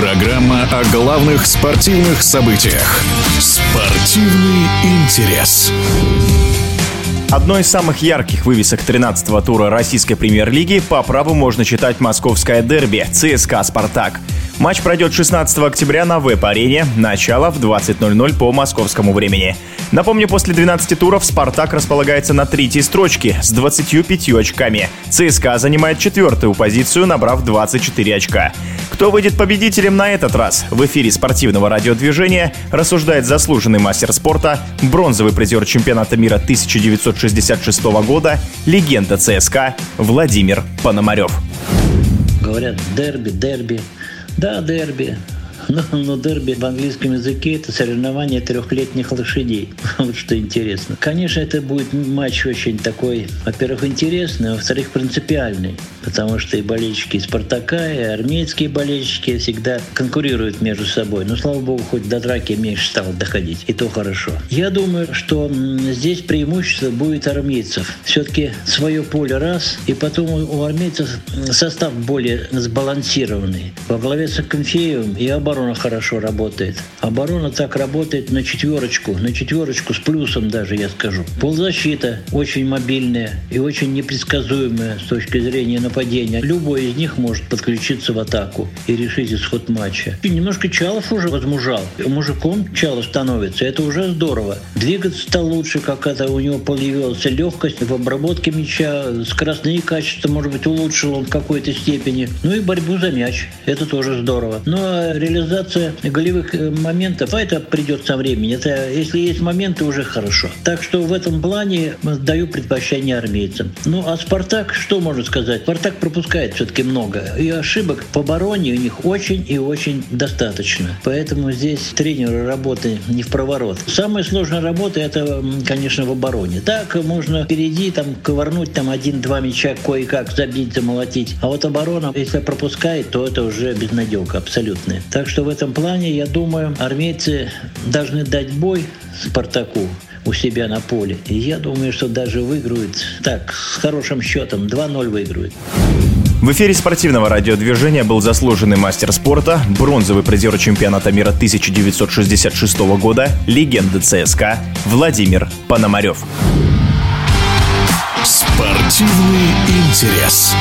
Программа о главных спортивных событиях. Спортивный интерес. Одной из самых ярких вывесок 13-го тура российской премьер-лиги по праву можно считать московское дерби ЦСКА «Спартак». Матч пройдет 16 октября на веб-арене. Начало в 20.00 по московскому времени. Напомню, после 12 туров «Спартак» располагается на третьей строчке с 25 очками. ЦСКА занимает четвертую позицию, набрав 24 очка. Кто выйдет победителем на этот раз? В эфире спортивного радиодвижения рассуждает заслуженный мастер спорта, бронзовый призер чемпионата мира 1966 года, легенда ЦСКА Владимир Пономарев. Говорят, дерби, дерби. Да, дерби. Но, но дерби в английском языке это соревнование трехлетних лошадей. Вот что интересно. Конечно, это будет матч очень такой, во-первых, интересный, а во-вторых, принципиальный. Потому что и болельщики Спартака, и армейские болельщики всегда конкурируют между собой. Но, слава богу, хоть до драки меньше стало доходить. И то хорошо. Я думаю, что здесь преимущество будет армейцев. Все-таки свое поле раз, и потом у армейцев состав более сбалансированный. Во главе с Акинфеевым и оборона оборона хорошо работает. Оборона так работает на четверочку, на четверочку с плюсом даже, я скажу. Ползащита очень мобильная и очень непредсказуемая с точки зрения нападения. Любой из них может подключиться в атаку и решить исход матча. И немножко Чалов уже возмужал. Мужиком Чалов становится, это уже здорово. Двигаться стал лучше, как это у него появилась легкость в обработке мяча, скоростные качества, может быть, улучшил он в какой-то степени. Ну и борьбу за мяч, это тоже здорово. Ну а реализация реализация голевых э, моментов, а это придет со временем. Это, если есть моменты, уже хорошо. Так что в этом плане даю предпочтение армейцам. Ну, а «Спартак», что можно сказать? «Спартак» пропускает все-таки много. И ошибок по обороне у них очень и очень достаточно. Поэтому здесь тренеры работы не в проворот. Самая сложная работа – это, конечно, в обороне. Так можно впереди там ковырнуть там один-два мяча кое-как забить, замолотить. А вот оборона, если пропускает, то это уже безнадега абсолютная. Так что что в этом плане, я думаю, армейцы должны дать бой Спартаку у себя на поле. И я думаю, что даже выиграют так, с хорошим счетом, 2-0 выиграют. В эфире спортивного радиодвижения был заслуженный мастер спорта, бронзовый призер чемпионата мира 1966 года, легенда ЦСКА Владимир Пономарев. Спортивный интерес.